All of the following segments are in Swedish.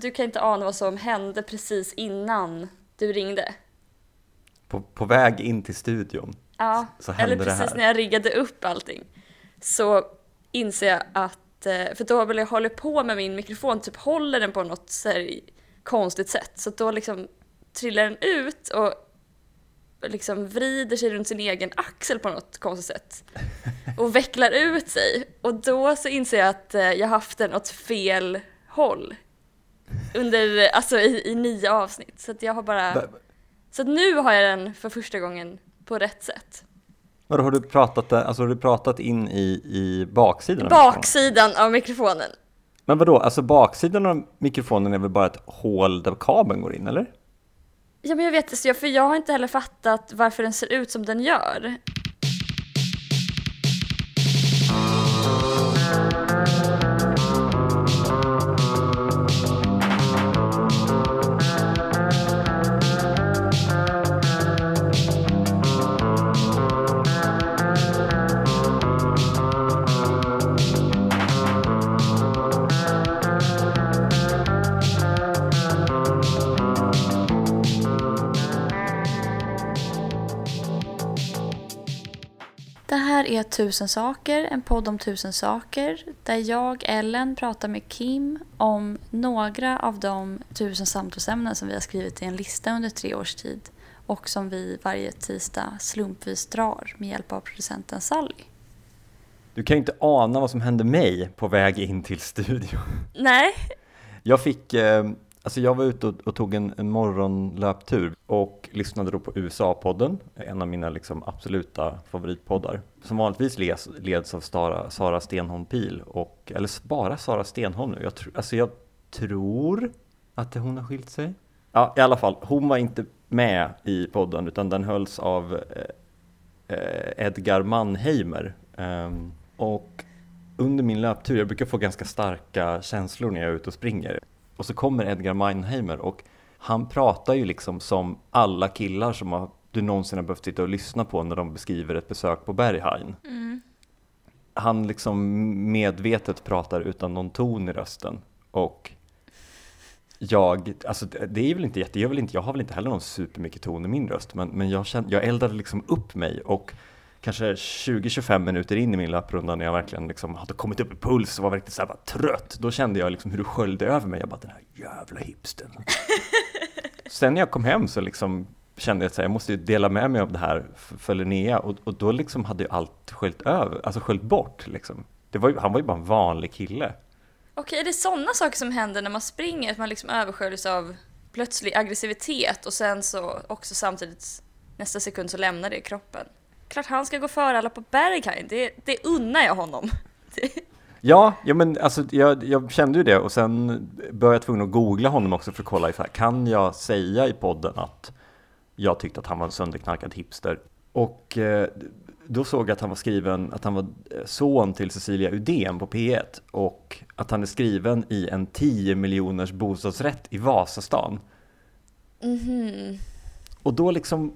Du kan inte ana vad som hände precis innan du ringde. På, på väg in till studion Ja, så hände eller precis när jag riggade upp allting. Så inser jag att, eh, för då vill jag hålla på med min mikrofon, typ håller den på något så här konstigt sätt. Så då liksom trillar den ut och liksom vrider sig runt sin egen axel på något konstigt sätt. Och vecklar ut sig. Och då så inser jag att eh, jag haft den åt fel håll. Under, alltså i, i nio avsnitt. Så att jag har bara, så att nu har jag den för första gången på rätt sätt. Vadå, har du pratat, alltså har du pratat in i, i baksidan? av mikrofonen? Baksidan av mikrofonen. Men vadå, alltså baksidan av mikrofonen är väl bara ett hål där kabeln går in, eller? Ja men jag vet inte, för jag har inte heller fattat varför den ser ut som den gör. Är Tusen saker, en podd om tusen saker där jag, Ellen, pratar med Kim om några av de tusen samtalsämnen som vi har skrivit i en lista under tre års tid och som vi varje tisdag slumpvis drar med hjälp av producenten Sally. Du kan ju inte ana vad som hände mig på väg in till studion. Nej, Jag fick, eh, alltså jag var ute och, och tog en, en morgonlöptur och lyssnade då på USA-podden, en av mina liksom absoluta favoritpoddar, som vanligtvis leds, leds av Sara, Sara Stenholm Pil och, eller bara Sara Stenholm nu. Jag, tr, alltså jag tror att hon har skilt sig. Ja, i alla fall, hon var inte med i podden utan den hölls av eh, eh, Edgar Mannheimer. Ehm, och under min löptur, jag brukar få ganska starka känslor när jag är ute och springer. Och så kommer Edgar Mannheimer och han pratar ju liksom som alla killar som har, du någonsin har behövt sitta och lyssna på när de beskriver ett besök på Berghain. Han liksom medvetet pratar utan någon ton i rösten. Och jag, alltså det är väl inte jätte, jag, vill inte, jag har väl inte heller någon supermycket ton i min röst, men, men jag, kände, jag eldade liksom upp mig och kanske 20-25 minuter in i min löprunda när jag verkligen liksom hade kommit upp i puls och var verkligen så här trött, då kände jag liksom hur det sköljde över mig. Jag bara den här jävla hipsten. Sen när jag kom hem så liksom kände jag att jag måste ju dela med mig av det här för, Linnea och, och då liksom hade ju allt sköljt över, alltså sköljt bort liksom. Var ju, han var ju bara en vanlig kille. okej är det sådana saker som händer när man springer? Att man liksom översköljs av plötslig aggressivitet och sen så också samtidigt nästa sekund så lämnar det kroppen. Klart han ska gå före alla på Berghain, det, det unnar jag honom. Ja, ja men alltså jag, jag kände ju det och sen började jag tvungen att googla honom också för att kolla ifall, kan jag säga i podden att jag tyckte att han var en sönderknarkad hipster? Och eh, då såg jag att han var skriven, att han var eh, son till Cecilia Udén på P1 och att han är skriven i en 10 miljoners bostadsrätt i Vasastan. Mhm. Och då liksom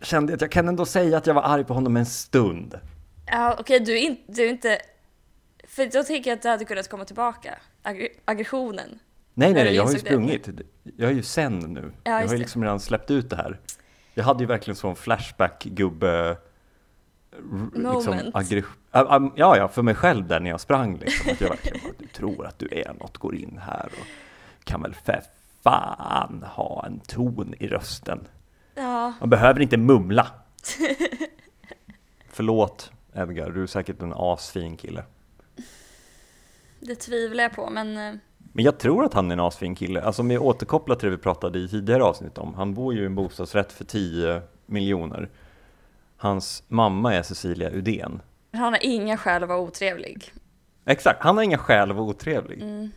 kände att jag kan ändå säga att jag var arg på honom en stund. Ja, okej, du, är in, du är inte... För då tänker jag att du hade kunnat komma tillbaka, Aggr- aggressionen. Nej, nej, nej, jag har ju insåg det. sprungit. Jag är ju sen nu. Ja, jag har ju det. liksom redan släppt ut det här. Jag hade ju verkligen sån flashback-gubbe... Liksom, ja, ja, för mig själv där när jag sprang liksom. Att jag verkligen bara, du tror att du är något, går in här och kan väl för fan ha en ton i rösten. Ja, Man behöver inte mumla. Förlåt Edgar, du är säkert en asfin kille. det tvivlar jag på, men... eh, Men jag tror att han är en asfin kille. Alltså om vi återkopplar till det vi pratade i tidigare avsnitt om. Han bor ju i en bostadsrätt för 10 miljoner. Hans mamma är Cecilia Udén. Han har inga skäl att vara otrevlig. Exakt, han har inga skäl att vara otrevlig. Mm.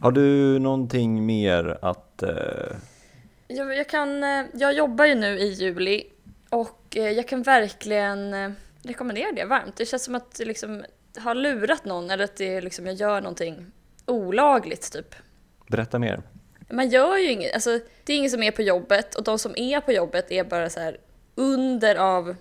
Har du någonting mer att... Eh... Jag, jag, kan, eh, jag jobbar ju nu i juli och eh, jag kan verkligen eh, rekommendera det varmt. Det känns som att det liksom har lurat någon eller att det liksom, jag gör någonting olagligt typ. Berätta mer. Man gör ju inget, alltså det är ingen som är på jobbet och de som är på jobbet är bara så här under av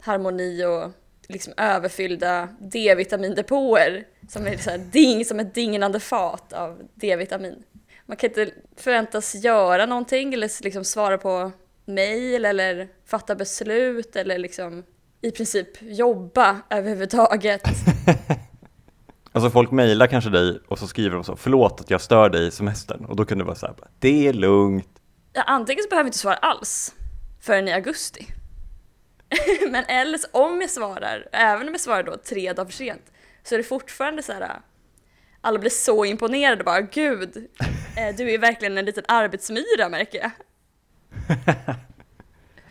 harmoni och liksom överfyllda D-vitamindepåer som är så här ding, som ett dignande fat av D-vitamin. Man kan inte förväntas göra någonting eller liksom svara på mejl eller fatta beslut eller liksom i princip jobba överhuvudtaget. Alltså folk mejlar kanske dig och så skriver de så, förlåt att jag stör dig i semestern. Och då kan du vara så här, det är lugnt. Ja, antingen så behöver jag inte svara alls förrän i augusti. Men eller om jag svarar, även om jag svarar då tre dagar för sent, så är det fortfarande så här, alla blir så imponerade och bara gud, eh, du är verkligen en liten arbetsmyra märker jag.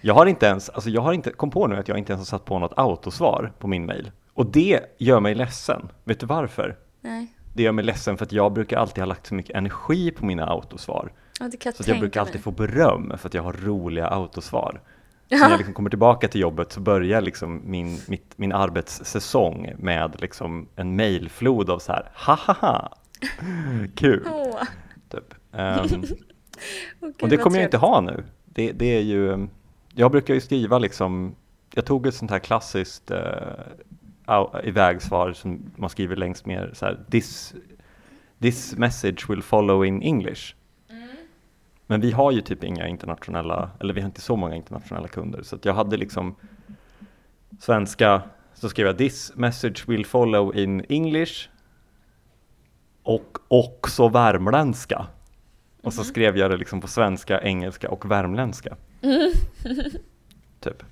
jag har inte ens, alltså jag har inte, kom på nu att jag inte ens har satt på något autosvar på min mail. Och det gör mig ledsen. Vet du varför? Nej. Det gör mig ledsen för att jag brukar alltid ha lagt så mycket energi på mina autosvar. Ja, jag så att jag brukar alltid få beröm för att jag har roliga autosvar. Ja. När jag liksom kommer tillbaka till jobbet så börjar liksom min, mitt, min arbetssäsong med liksom en mailflod av så här ha ha ha, kul. Åh. Typ. Um, Åh, gud, och det kommer jag inte ha nu. Det, det är ju, jag brukar ju skriva liksom, jag tog ett sånt här klassiskt uh, ivägsvar som man skriver längst med så här, this, this message will follow in English. Men vi har ju typ inga internationella, eller vi har inte så många internationella kunder, så att jag hade liksom svenska, så skrev jag this message will follow in English och också värmländska. Och så skrev jag det liksom på svenska, engelska och värmländska. typ.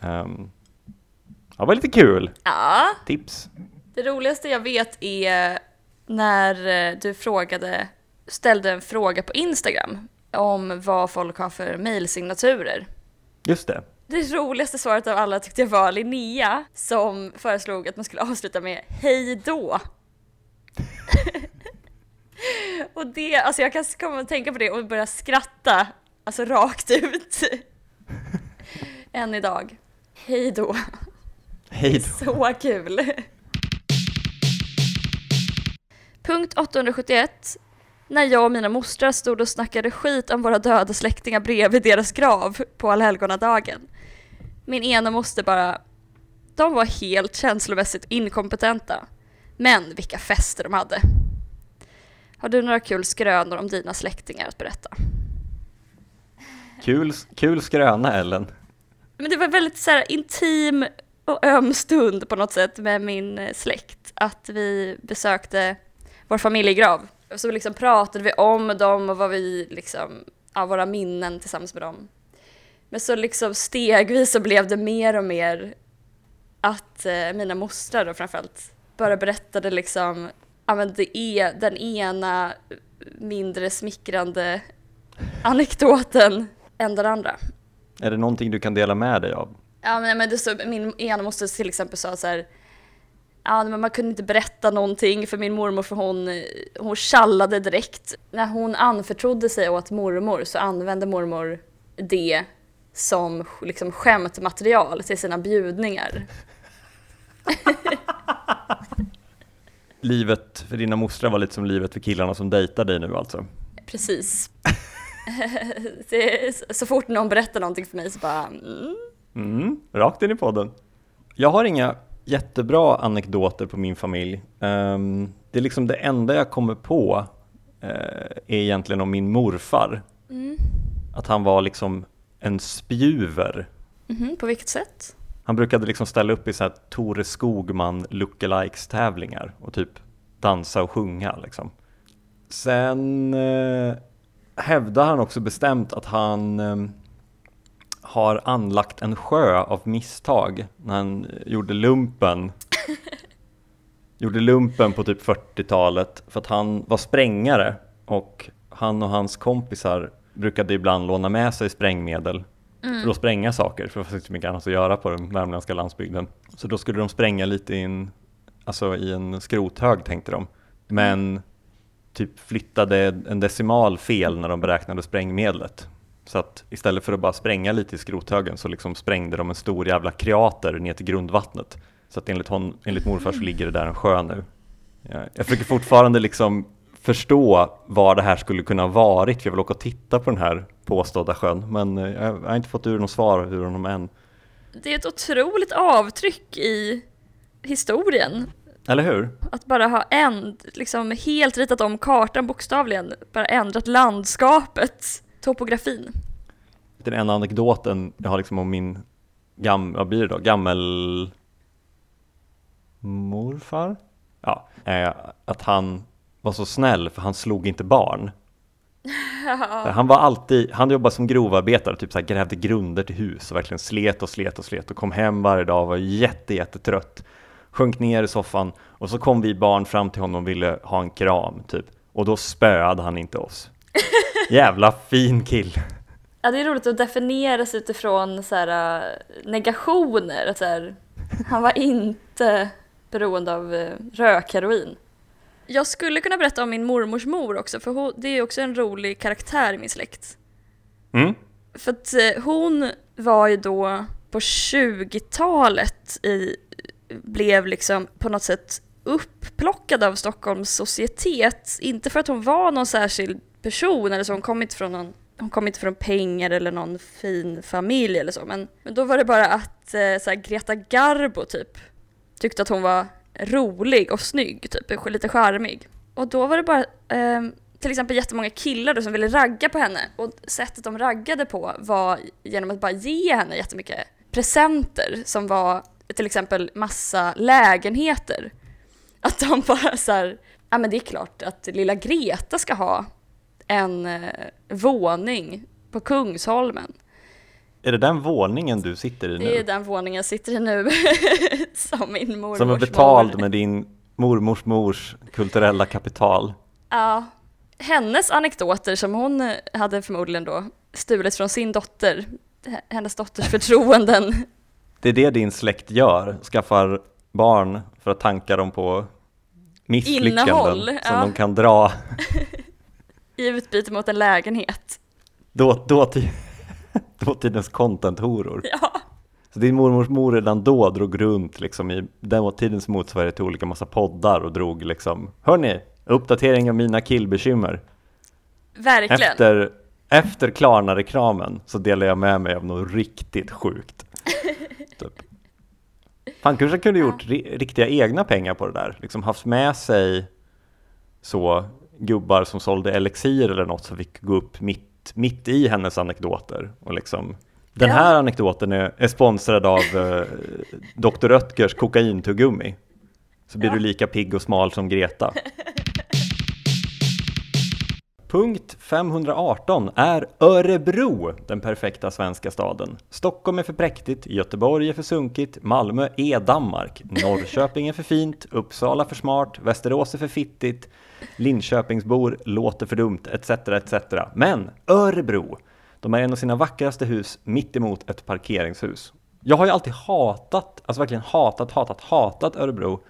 Um, ja, det var lite kul. Ja, Tips. det roligaste jag vet är när eh, du frågade, ställde en fråga på Instagram om vad folk har för mejlsignaturer. Just det. Det roligaste svaret av alla tyckte jag var Linnea som föreslog att man skulle avsluta med hej då. och det, alltså jag kan komma och tänka på det och börja skratta, alltså rakt ut. Än idag. Hej då. Hej då. Så kul! Punkt 871. När jag och mina mostrar stod och snackade skit om våra döda släktingar bredvid deras grav på allhelgonadagen. Min ena moster bara... De var helt känslomässigt inkompetenta. Men vilka fester de hade. Har du några kul skrönor om dina släktingar att berätta? Kul, kul skröna Ellen. Men det var väldigt så här intim och öm stund på något sätt med min eh, släkt. Att vi besökte vår familjegrav. Så liksom pratade vi om dem och vad vi liksom, ja, våra minnen tillsammans med dem. Men så liksom stegvis så blev det mer och mer att eh, mina mostrar då framförallt bara berättade liksom, ja men det är den ena mindre smickrande anekdoten än den andra. Är det någonting du kan dela med dig av? Ja men, men det så, min ena moster till exempel sa så här. Ja men man kunde inte berätta någonting för min mormor för hon, hon tjallade direkt. När hon anförtrodde sig åt mormor så använde mormor det som liksom skämtmaterial till sina bjudningar. Livet för dina mostrar var lite som livet för killarna som dejtar dig nu alltså? Precis. så fort någon berättar någonting för mig så bara mm. Mm, rakt in i podden. Jag har inga jättebra anekdoter på min familj. Ehm, det är liksom det enda jag kommer på eh, är egentligen om min morfar. Mm. Att han var liksom en spjuver. Mhm, på vilket sätt? Han brukade liksom ställa upp i så här Tore Skogman lookalikes tävlingar och typ dansa och sjunga liksom. Sen eh, hävdar han också bestämt att han eh, har anlagt en sjö av misstag när han gjorde lumpen. gjorde lumpen på typ 40-talet för att han var sprängare och han och hans kompisar brukade ibland låna med sig sprängmedel för att spränga saker, för det fanns inte mycket annat att göra på den värmländska landsbygden. Så då skulle de spränga lite i en, alltså i en skrothög tänkte de. Men typ flyttade en decimal fel när de beräknade sprängmedlet. Så att istället för att bara spränga lite i skrothögen så liksom sprängde de en stor jävla kreater ner till grundvattnet. Så att enligt, hon, enligt morfar så ligger det där en sjö nu. Ja, Jag försöker fortfarande liksom förstå vad det här skulle kunna ha varit, för jag vill åka och titta på den här påstådda sjön, men eh, jag har inte fått ur något svar ur honom än. det är ett otroligt avtryck i historien. Eller hur? Att bara ha änd, liksom helt ritat om kartan bokstavligen, bara ändrat landskapet, topografin. Den enda anekdoten jag har liksom om min gam, vad blir det då, gammel morfar? Ja, är att han var så snäll för han slog inte barn. Han var alltid, han jobbade som grovarbetare, typ så här grävde grunder till hus och verkligen slet och slet och slet och kom hem varje dag och var jätte, jättetrött. Sjönk ner i soffan och så kom vi barn fram till honom och ville ha en kram typ. Och då spöade han inte oss. Jävla fin kill. Ja, det är roligt att definiera sig utifrån så här, äh, negationer. Att så här, han var inte beroende av uh, rökheroin. Jag skulle kunna berätta om min mormors mor också, för hon, det är också en rolig karaktär i min släkt. Mm. För att uh, hon var ju då på 20-talet i, blev liksom på något sätt upplockad av Stockholms societet. Inte för att hon var någon särskild person eller så, hon kom inte från någon hon kom inte från pengar eller någon fin familj eller så, men, men då var det bara att eh, så här, Greta Garbo typ tyckte att hon var rolig och snygg, typ lite charmig. Och då var det bara eh, till exempel jättemånga killar då som ville ragga på henne och sättet de raggade på var genom att bara ge henne jättemycket presenter som var till exempel massa lägenheter. Att de bara så här, ja men det är klart att lilla Greta ska ha en eh, våning på Kungsholmen. Är det den våningen du sitter i nu? Det är den våningen jag sitter i nu, som min mormors Som är betald med din mormors mors kulturella kapital. Ja, hennes anekdoter som hon hade förmodligen då stulit från sin dotter, hennes dotters förtroenden. Det är det din släkt gör, skaffar barn för att tanka dem på misslyckanden Innehåll, som ja. de kan dra I utbyte mot en lägenhet. då, dåtid, dåtidens content-horor. Ja. Så din mormors mor redan då drog runt liksom i dåtidens motsvarighet till olika massa poddar och drog liksom Hörni, uppdatering av mina killbekymmer. Verkligen. Efter, efter Klarna-reklamen så delade jag med mig av något riktigt sjukt. typ. Han kanske kunde gjort ri riktiga egna pengar på det där, liksom haft med sig så gubbar som sålde elixir eller något som fick gå upp mitt, mitt i hennes anekdoter och liksom den Ja. här anekdoten är, är sponsrad av eh, Dr. Röttgers kokaintuggummi. Så blir Ja. du lika pigg och smal som Greta. Punkt 518 är Örebro den perfekta svenska staden. Stockholm är för präktigt, Göteborg är för sunkigt, Malmö är Danmark, Norrköping är för fint, Uppsala för smart, Västerås är för fittigt, Linköpingsbor låter för dumt, etc. etc. Men Örebro, de är en av sina vackraste hus mitt emot ett parkeringshus. Jag har ju alltid hatat, alltså verkligen hatat, hatat, hatat Örebro.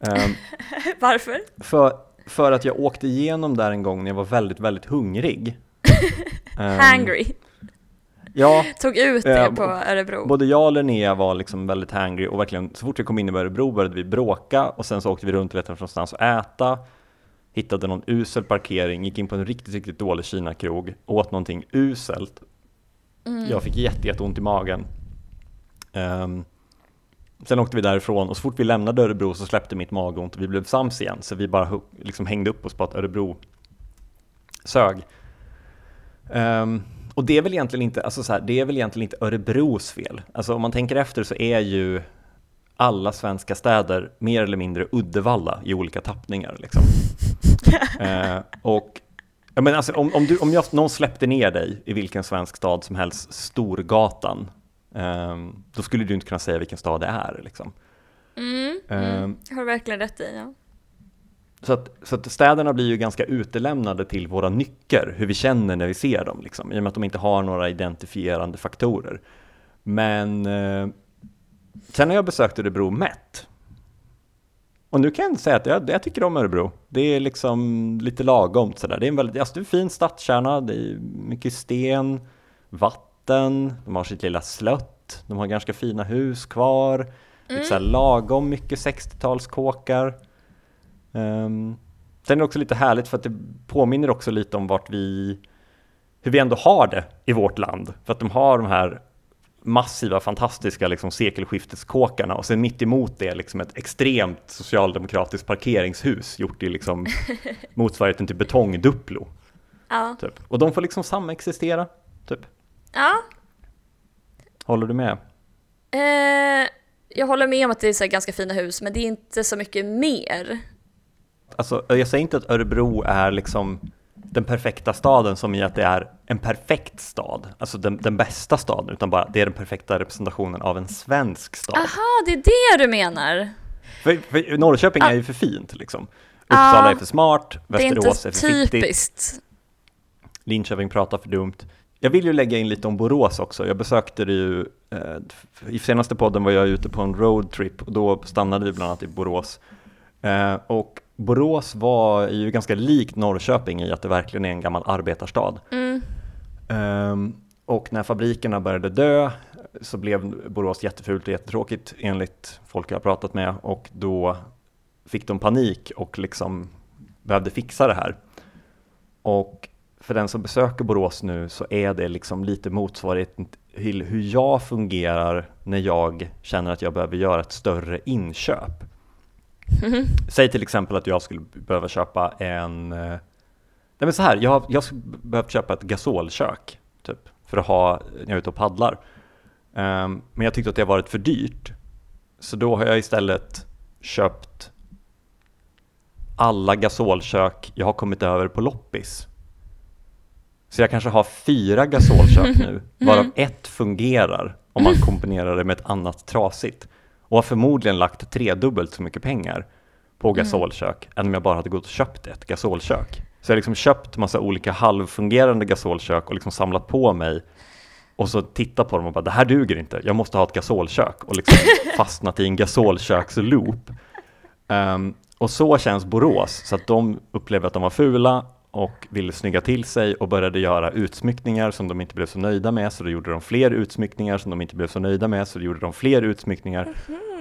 Ehm, Varför? för, för att jag åkte igenom där en gång när jag var väldigt, väldigt hungrig. Ehm, Hangry. Ja, Tog ut det Ja, på Örebro. både jag och Linnea var liksom väldigt hangry och verkligen så fort vi kom in i Örebro började vi bråka och sen så åkte vi runt och letade efter någonstans att äta. Hittade någon usel parkering, gick in på en riktigt, riktigt dålig Kina-krog, åt någonting uselt. Mm. Jag fick jätte, jätteont i magen. Ehm, sen åkte vi därifrån och så fort vi lämnade Örebro så släppte mitt magont och vi blev sams igen. Så vi bara liksom hängde upp oss på att Örebro sög. Ehm, och det är väl egentligen inte, alltså så här, det är väl egentligen inte Örebros fel. Alltså om man tänker efter så är ju alla svenska städer mer eller mindre Uddevalla i olika tappningar. Liksom. Eh, och jag menar, alltså, om, om, du, om jag, någon släppte ner dig i vilken svensk stad som helst, Storgatan, ehm, då skulle du inte kunna säga vilken stad det är. Liksom. Mm, mm. Har du verkligen rätt i, ja. Så att, så att städerna blir ju ganska utelämnade till våra nycker, hur vi känner när vi ser dem, liksom, i och med att de inte har några identifierande faktorer. Men eh, sen har jag besökt Örebro mätt. Och nu kan jag säga att jag, jag tycker om Örebro. Det är liksom lite lagomt sådär. Det är en väldigt, alltså det är en fin stadskärna, det är mycket sten, vatten, de har sitt lilla slött, de har ganska fina hus kvar, lite såhär lagom mycket 60-talskåkar. Um, sen är det också lite härligt för att det påminner också lite om vart vi, hur vi ändå har det i vårt land. För att de har de här massiva, fantastiska liksom, sekelskifteskåkarna och sen mitt emot det liksom ett extremt socialdemokratiskt parkeringshus gjort i liksom motsvarigheten till betongduplo. Ja. Typ. Och de får liksom samexistera, typ. Ja. Håller du med? Eh, jag håller med om att det är så ganska fina hus, men det är inte så mycket mer. Alltså, jag säger inte att Örebro är liksom den perfekta staden som i att det är en perfekt stad, alltså den, den bästa staden, utan bara det är den perfekta representationen av en svensk stad. Aha, det är det du menar. För, för Norrköping Ah. är ju för fint liksom. Uppsala Ah, är för smart, är Västerås inte är, för fittigt, typiskt. Linköping pratar för dumt. Jag vill ju lägga in lite om Borås också. Jag besökte det ju, eh, i senaste podden var jag ute på en roadtrip och då stannade vi bland annat i Borås. Eh, och Borås var ju ganska likt Norrköping i att det verkligen är en gammal arbetarstad. Mm. Ehm, och när fabrikerna började dö så blev Borås jättefult och jättetråkigt enligt folk jag har pratat med och då fick de panik och liksom behövde fixa det här. Och för den som besöker Borås nu så är det liksom lite motsvarigheten till hur jag fungerar när jag känner att jag behöver göra ett större inköp. Säg till exempel att jag skulle behöva köpa en eh, Nej men så här, jag har, jag har behövt köpa ett gasolkök typ, för att ha när jag är ute och paddlar. Ehm, men jag tyckte att det har varit för dyrt. Så då har jag istället köpt alla gasolkök jag har kommit över på loppis. Så jag kanske har fyra gasolkök nu, varav ett fungerar om man kombinerar det med ett annat trasigt. Och har förmodligen lagt tredubbelt så mycket pengar på gasolkök än om jag bara hade gått och köpt ett gasolkök. Så jag har liksom köpt massa olika halvfungerande gasolkök och liksom samlat på mig och så tittat på dem och bara det här duger inte, jag måste ha ett gasolkök och liksom fastnat i en gasolköksloop. Ehm, och så känns Borås, så att de upplever att de var fula och ville snygga till sig och började göra utsmyckningar som de inte blev så nöjda med, så då gjorde de fler utsmyckningar som de inte blev så nöjda med, så då gjorde de fler utsmyckningar.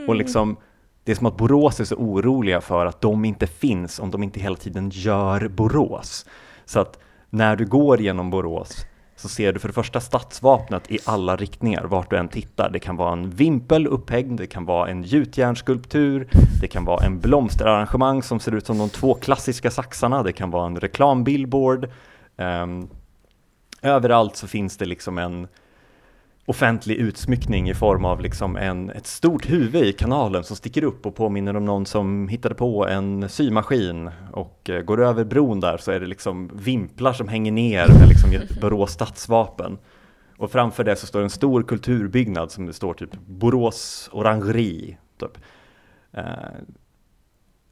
Och liksom, det är som att Borås är så oroliga för att de inte finns om de inte hela tiden gör Borås. Så att när du går genom Borås så ser du för det första stadsvapnet i alla riktningar, vart du än tittar. Det kan vara en vimpel upphängd, det kan vara en gjutjärnsskulptur, det kan vara en blomsterarrangemang som ser ut som de två klassiska saxarna, det kan vara en reklambillboard. Um, överallt så finns det liksom en offentlig utsmyckning i form av liksom en, ett stort huvud i kanalen som sticker upp och påminner om någon som hittade på en symaskin och eh, går över bron där så är det liksom vimplar som hänger ner med liksom Borås stadsvapen. Och framför det så står en stor kulturbyggnad som det står typ Borås Orangeri. Typ. Eh,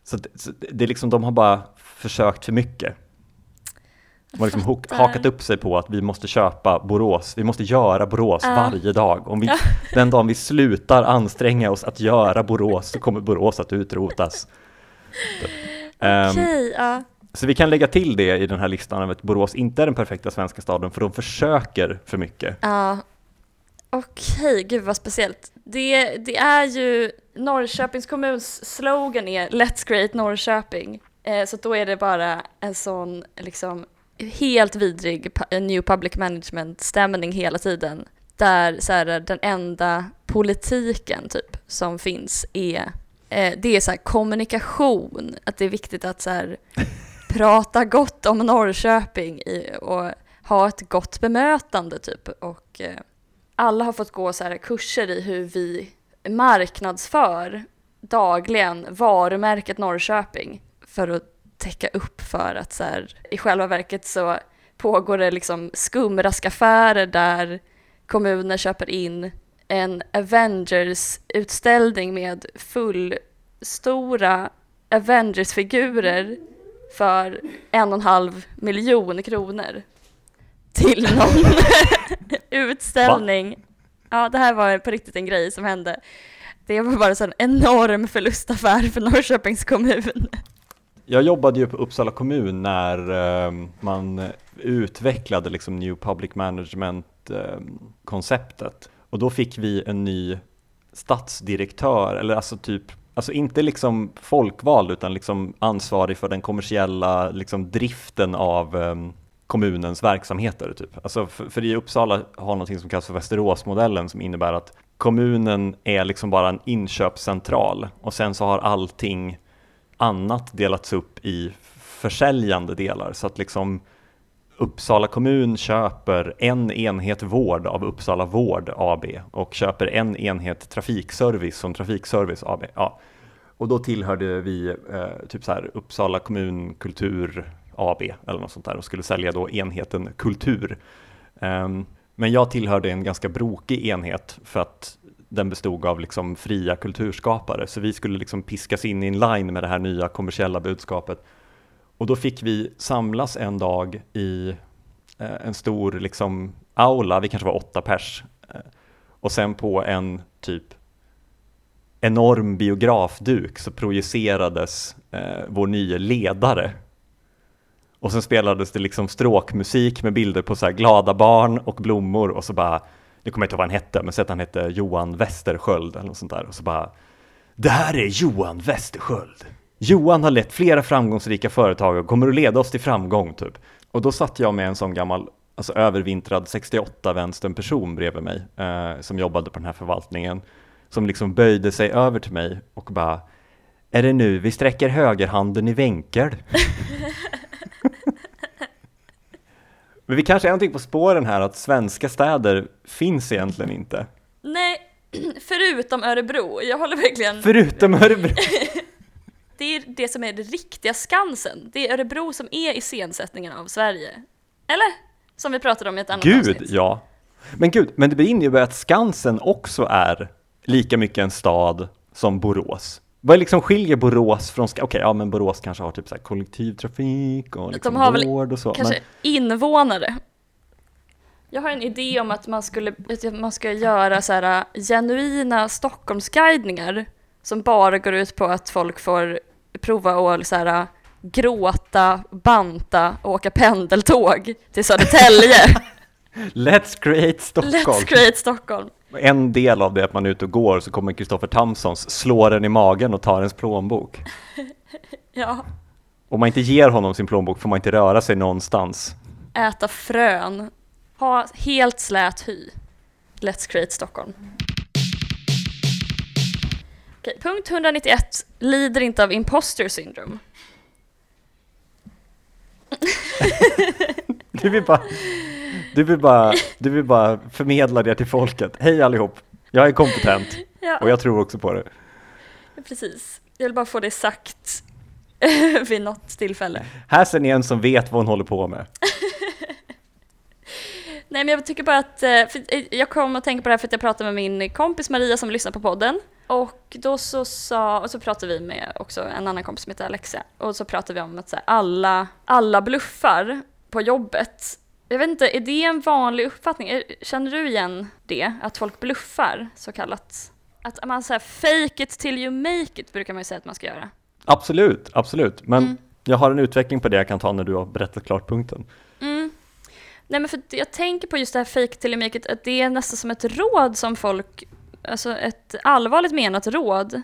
så, det, så det är liksom, de har bara försökt för mycket. De har liksom fattar. hakat upp sig på att vi måste köpa Borås, vi måste göra Borås Ja. varje dag. Om vi, den dagen vi slutar anstränga oss att göra Borås så kommer Borås att utrotas. Ehm, Okej, ja. så vi kan lägga till det i den här listan av att Borås inte är den perfekta svenska staden för de försöker för mycket. Ja. Okej, gud vad speciellt. Det, det är ju Norrköpings kommuns slogan är Let's Create Norrköping. Eh, så då är det bara en sån liksom helt vidrig new public management-stämning hela tiden. Där så här, den enda politiken typ som finns är eh, det är så här, kommunikation, att det är viktigt att så här, prata gott om Norrköping i, och ha ett gott bemötande typ. Och eh, alla har fått gå så här kurser i hur vi marknadsför dagligen varumärket Norrköping för att täcka upp för att så här, i själva verket så pågår det liksom skumraskaffärer där kommuner köper in en Avengers-utställning med fullstora Avengers-figurer för en och en halv miljon kronor till någon utställning. Ja, det här var på riktigt en grej som hände. Det var bara så en enorm förlustaffär för Norrköpings kommun. Jag jobbade ju på Uppsala kommun när eh, man utvecklade liksom New Public Management-konceptet. Ehm, och då fick vi en ny statsdirektör. eller alltså typ, alltså inte liksom folkvald utan liksom ansvarig för den kommersiella liksom driften av eh, kommunens verksamheter. Typ. Alltså för, för i Uppsala har någonting som kallas för Västeråsmodellen som innebär att kommunen är liksom bara en inköpscentral och sen så har allting annat delats upp i försäljande delar så att liksom Uppsala kommun köper en enhet vård av Uppsala Vård AB och köper en enhet trafikservice som Trafikservice AB. Ja. Och då tillhörde vi eh, typ så här Uppsala kommun kultur AB eller något sånt där och skulle sälja då enheten kultur. Um, men jag tillhörde en ganska brokig enhet för att den bestod av liksom fria kulturskapare, så vi skulle liksom piskas in i en line med det här nya kommersiella budskapet. Och då fick vi samlas en dag i eh, en stor liksom aula, vi kanske var åtta pers, eh, och sen på en typ enorm biografduk så projicerades eh, vår nya ledare och sen spelades det liksom stråkmusik med bilder på så glada barn och blommor och så bara, nu kommer jag inte ihåg vad han hette, men säg att han hette Johan Västersköld eller något sånt där. Och så bara, det här är Johan Västersköld. Johan har lett flera framgångsrika företag och kommer att leda oss till framgång typ. Och då satt jag med en sån gammal, alltså övervintrad 68 vänstern person bredvid mig eh, som jobbade på den här förvaltningen. Som liksom böjde sig över till mig och bara, är det nu vi sträcker högerhanden i vinkel? Men vi kanske är någonting på spåren här att svenska städer finns egentligen inte. Nej, förutom Örebro. Jag håller verkligen... Förutom Örebro? det är det som är det riktiga Skansen. Det är Örebro som är iscensättningen av Sverige. Eller? Som vi pratade om i ett annat gud, avsnitt. Gud, ja. Men gud, men det innebär att Skansen också är lika mycket en stad som Borås. Vad liksom skiljer Borås från, okej, okay, ja men Borås kanske har typ så kollektivtrafik och liksom De har väl vård och så. kanske men... invånare. Jag har en idé om att man skulle, att man ska göra så här äh, genuina Stockholmsguidningar som bara går ut på att folk får prova att så här, äh, gråta, banta och åka pendeltåg till Södertälje. Let's create Stockholm! Let's create Stockholm! En del av det är att man är ute och går så kommer Kristoffer Tamsons slå den i magen och tar ens plånbok. ja. Om man inte ger honom sin plånbok får man inte röra sig någonstans. Äta frön. Ha helt slät hy. Let's create Stockholm. Okej, punkt 191. Lider inte av imposter syndrome. du vill bara du vill bara, du vill bara förmedla det till folket. Hej allihop, jag är kompetent ja. och jag tror också på det. Precis, jag vill bara få det sagt vid något tillfälle. Här ser ni en som vet vad hon håller på med. Nej men jag tycker bara att, eh, jag kom att tänka på det här för att jag pratade med min kompis Maria som lyssnar på podden. Och då så sa, och så pratade vi med också en annan kompis som heter Alexia. Och så pratade vi om att så här, alla, alla bluffar på jobbet jag vet inte, är det en vanlig uppfattning? Känner du igen det? Att folk bluffar, så kallat? Att man säger fake it till you make it, brukar man ju säga att man ska göra. Absolut, absolut. Men mm. jag har en utveckling på det jag kan ta när du har berättat klart punkten. Mm. Nej men för jag tänker på just det här fake till you make it, att det är nästan som ett råd som folk, alltså ett allvarligt menat råd,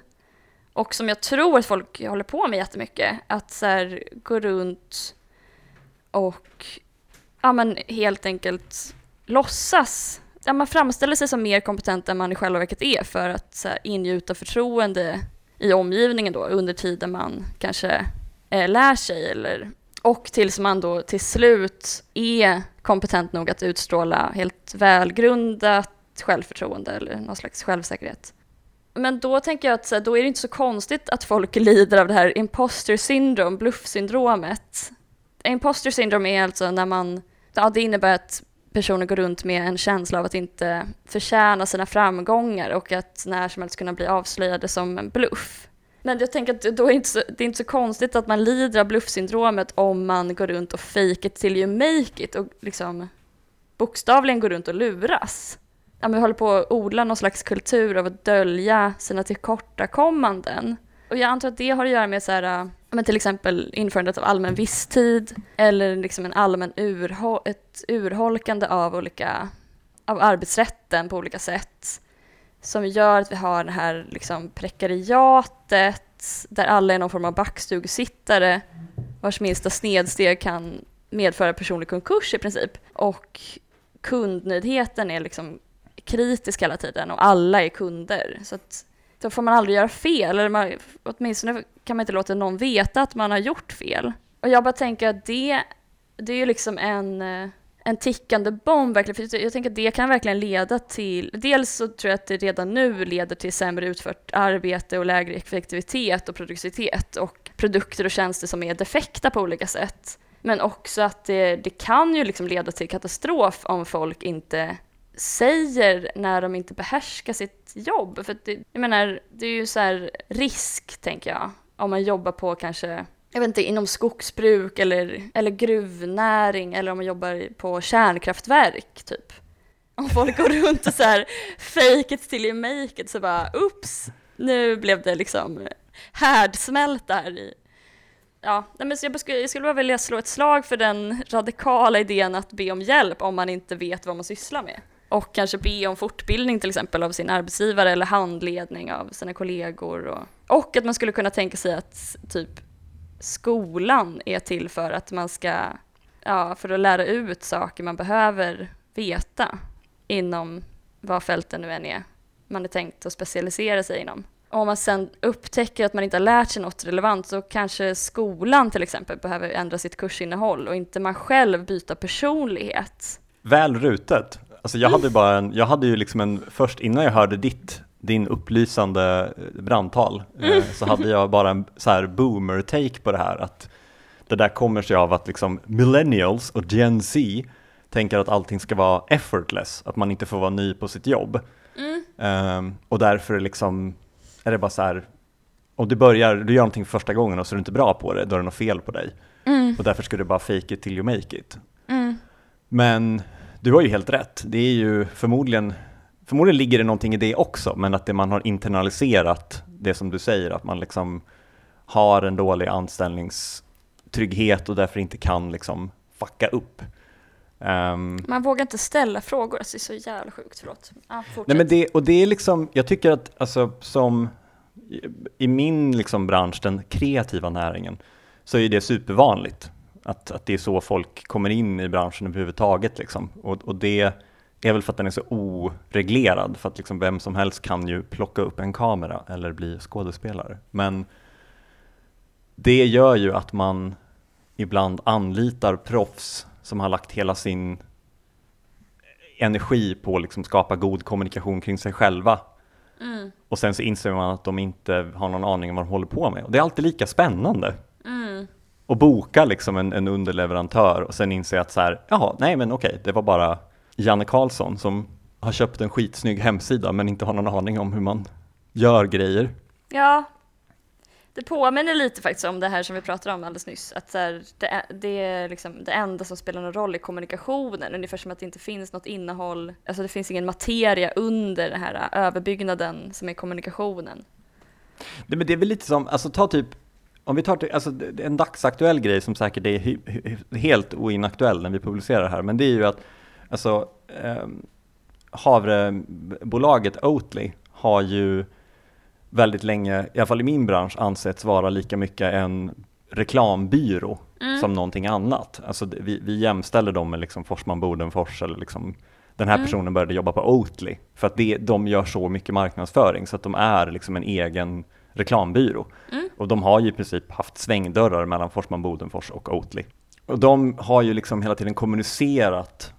och som jag tror att folk håller på med jättemycket, att så här, gå runt och ja, men helt enkelt låtsas, ja, man framställer sig som mer kompetent än man i själva verket är för att så här, ingjuta förtroende i omgivningen då under tiden man kanske eh, lär sig eller och tills man då till slut är kompetent nog att utstråla helt välgrundat självförtroende eller någon slags självsäkerhet. Men då tänker jag att så här, då är det inte så konstigt att folk lider av det här imposter syndrome, bluffsyndromet. Imposter syndrome är alltså när man ja, det innebär att personer går runt med en känsla av att inte förtjäna sina framgångar och att när som helst kunna bli avslöjade som en bluff. Men jag tänker att då är det, inte så, det är inte så konstigt att man lider av bluffsyndromet om man går runt och fake it till you make it och liksom bokstavligen går runt och luras. Ja, men håller på att odla någon slags kultur av att dölja sina tillkortakommanden. Och jag antar att det har att göra med så här, äh, men till exempel införandet av allmän visstid eller liksom en allmän urhol ett urholkande av olika av arbetsrätten på olika sätt som gör att vi har det här liksom prekariatet där alla är någon form av backstugsittare vars minsta snedsteg kan medföra personlig konkurs i princip. Och kundnöjdheten är liksom kritisk hela tiden och alla är kunder. Så att då får man aldrig göra fel, eller man, åtminstone kan man inte låta någon veta att man har gjort fel. Och jag bara tänker att det, det är ju liksom en, eh, en tickande bomb verkligen, för jag tänker att det kan verkligen leda till, dels så tror jag att det redan nu leder till sämre utfört arbete och lägre effektivitet och produktivitet och produkter och tjänster som är defekta på olika sätt. Men också att det, det kan ju liksom leda till katastrof om folk inte säger när de inte behärskar sitt jobb. För det, jag menar, det är ju så här risk, tänker jag, om man jobbar på kanske jag vet inte, inom skogsbruk eller, eller gruvnäring eller om man jobbar på kärnkraftverk typ. Om folk går runt och så här fake it till you make it så bara “Oops!”. nu blev det liksom härdsmält där i. Ja, men jag, skulle, jag skulle bara vilja slå ett slag för den radikala idén att be om hjälp om man inte vet vad man sysslar med och kanske be om fortbildning till exempel av sin arbetsgivare eller handledning av sina kollegor. Och, och att man skulle kunna tänka sig att typ skolan är till för att man ska, ja, för att lära ut saker man behöver veta inom vad fälten nu än är man är tänkt att specialisera sig inom. Om man sen upptäcker att man inte har lärt sig något relevant så kanske skolan till exempel behöver ändra sitt kursinnehåll och inte man själv byta personlighet. Väl rutet. Alltså jag hade bara en, jag hade ju liksom en, först innan jag hörde ditt, din upplysande brandtal, eh, mm. så hade jag bara en så här boomer-take på det här, att det där kommer sig av att liksom millennials och Gen Z tänker att allting ska vara effortless, att man inte får vara ny på sitt jobb. Mm. Um, och därför liksom är det bara så här, om du börjar, du gör någonting första gången och så är du inte bra på det, då är det något fel på dig. Mm. Och därför ska du bara fake it till you make it. Mm. Men du har ju helt rätt. Det är ju förmodligen, förmodligen ligger det någonting i det också, men att det man har internaliserat, det som du säger, att man liksom har en dålig anställningstrygghet och därför inte kan liksom fucka upp. Um, man vågar inte ställa frågor, alltså det är så jävla sjukt, förlåt. Ah, nej men det, och det är liksom, jag tycker att alltså som i min liksom bransch, den kreativa näringen, så är det supervanligt. Att, att det är så folk kommer in i branschen överhuvudtaget. Liksom. Och, och det är väl för att den är så oreglerad, för att liksom vem som helst kan ju plocka upp en kamera eller bli skådespelare. Men det gör ju att man ibland anlitar proffs som har lagt hela sin energi på att liksom skapa god kommunikation kring sig själva. Mm. Och sen så inser man att de inte har någon aning om vad de håller på med. Och det är alltid lika spännande. Och boka liksom en, en underleverantör och sen inse att så här, jaha, nej men okej, det var bara Janne Karlsson som har köpt en skitsnygg hemsida men inte har någon aning om hur man gör grejer. Ja, det påminner lite faktiskt om det här som vi pratade om alldeles nyss, att så här, det, är, det är liksom det enda som spelar någon roll i kommunikationen, ungefär som att det inte finns något innehåll, alltså det finns ingen materia under den här överbyggnaden som är kommunikationen. Det, men det är väl lite som, alltså ta typ om vi tar till, alltså, en dagsaktuell grej som säkert är helt oinaktuell när vi publicerar det här, men det är ju att alltså, eh, havrebolaget Oatly har ju väldigt länge, i alla fall i min bransch, ansetts vara lika mycket en reklambyrå mm. som någonting annat. Alltså, vi, vi jämställer dem med liksom Forsman Bodenfors eller liksom den här mm. personen började jobba på Oatly för att det, de gör så mycket marknadsföring så att de är liksom en egen reklambyrå. Mm. Och de har ju i princip haft svängdörrar mellan Forsman Bodenfors och Oatly. Och de har ju liksom hela tiden kommunicerat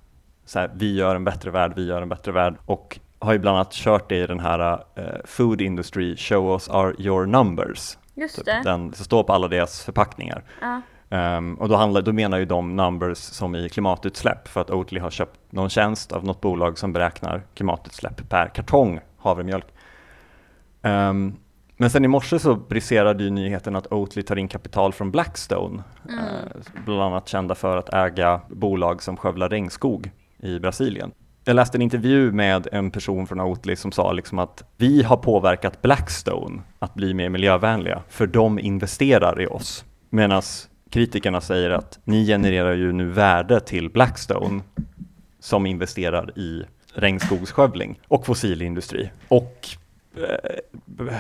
så här, vi gör en bättre värld, vi gör en bättre värld och har ju bland annat kört det i den här uh, Food Industry Show us are your numbers. Just typ det. Den som står på alla deras förpackningar. Uh. Um, och då, handlar, då menar ju de numbers som i klimatutsläpp för att Oatly har köpt någon tjänst av något bolag som beräknar klimatutsläpp per kartong havremjölk. Um, men sen i morse så briserade ju nyheten att Oatly tar in kapital från Blackstone, mm. eh, bland annat kända för att äga bolag som skövlar regnskog i Brasilien. Jag läste en intervju med en person från Oatly som sa liksom att vi har påverkat Blackstone att bli mer miljövänliga, för de investerar i oss. Medan kritikerna säger att ni genererar ju nu värde till Blackstone som investerar i regnskogsskövling och fossilindustri. Och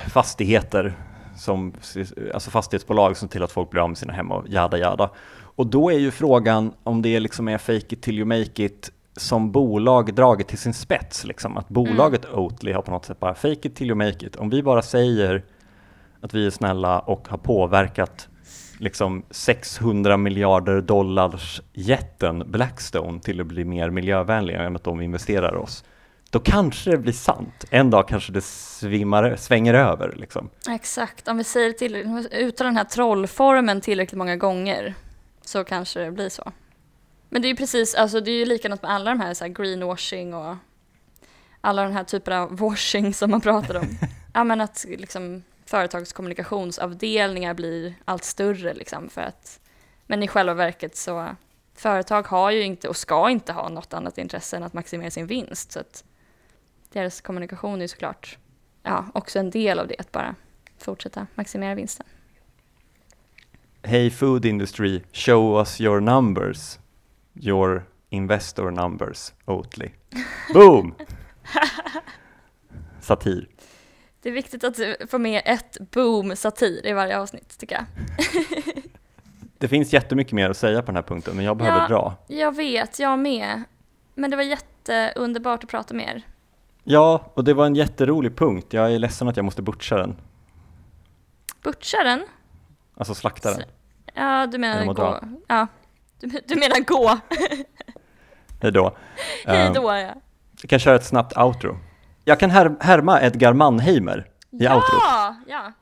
fastigheter som, alltså fastighetsbolag som till att folk blir av med sina hem och jada jada. Och då är ju frågan om det liksom är fake it till you make it som bolag dragit till sin spets, liksom. att bolaget mm. Oatly har på något sätt bara fake it till you make it. Om vi bara säger att vi är snälla och har påverkat liksom 600 miljarder dollars jätten Blackstone till att bli mer miljövänliga än att de investerar oss. Då kanske det blir sant. En dag kanske det svimmar, svänger över. Liksom. Exakt, om vi säger till, utan den här trollformen tillräckligt många gånger så kanske det blir så. Men det är ju precis, alltså det är ju likadant med alla de här, så här greenwashing och alla den här typen av washing som man pratar om. ja men att liksom företagskommunikationsavdelningar blir allt större liksom för att men i själva verket så företag har ju inte och ska inte ha något annat intresse än att maximera sin vinst så att deras kommunikation är såklart ja, också en del av det att bara fortsätta maximera vinsten. Hey food industry, show us your numbers. Your investor numbers, Oatly. Boom! Satir. Det är viktigt att få med ett boom-satir i varje avsnitt, tycker jag. det finns jättemycket mer att säga på den här punkten, men jag behöver ja, dra. Jag vet, jag med. Men det var jätteunderbart att prata med er. Ja, och det var en jätterolig punkt. Jag är ledsen att jag måste butcha den. Butcha den? Alltså slakta den. Ja, du menar gå. Ja, du, du menar gå. Hej då. Hej då, ja. Jag kan köra ett snabbt outro. Jag kan här härma Edgar Mannheimer i ja, outrot. Ja!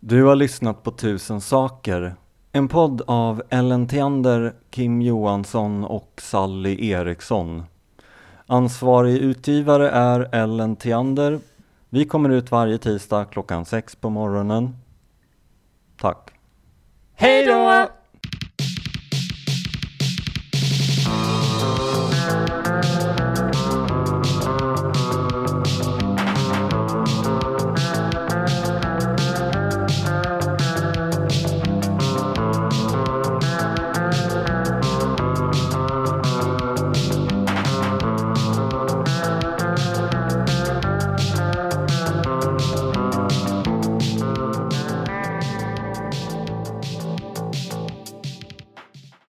Du har lyssnat på Tusen saker. En podd av Ellen Theander, Kim Johansson och Sally Eriksson. Ansvarig utgivare är Ellen Theander. Vi kommer ut varje tisdag klockan sex på morgonen. Tack. Hej då!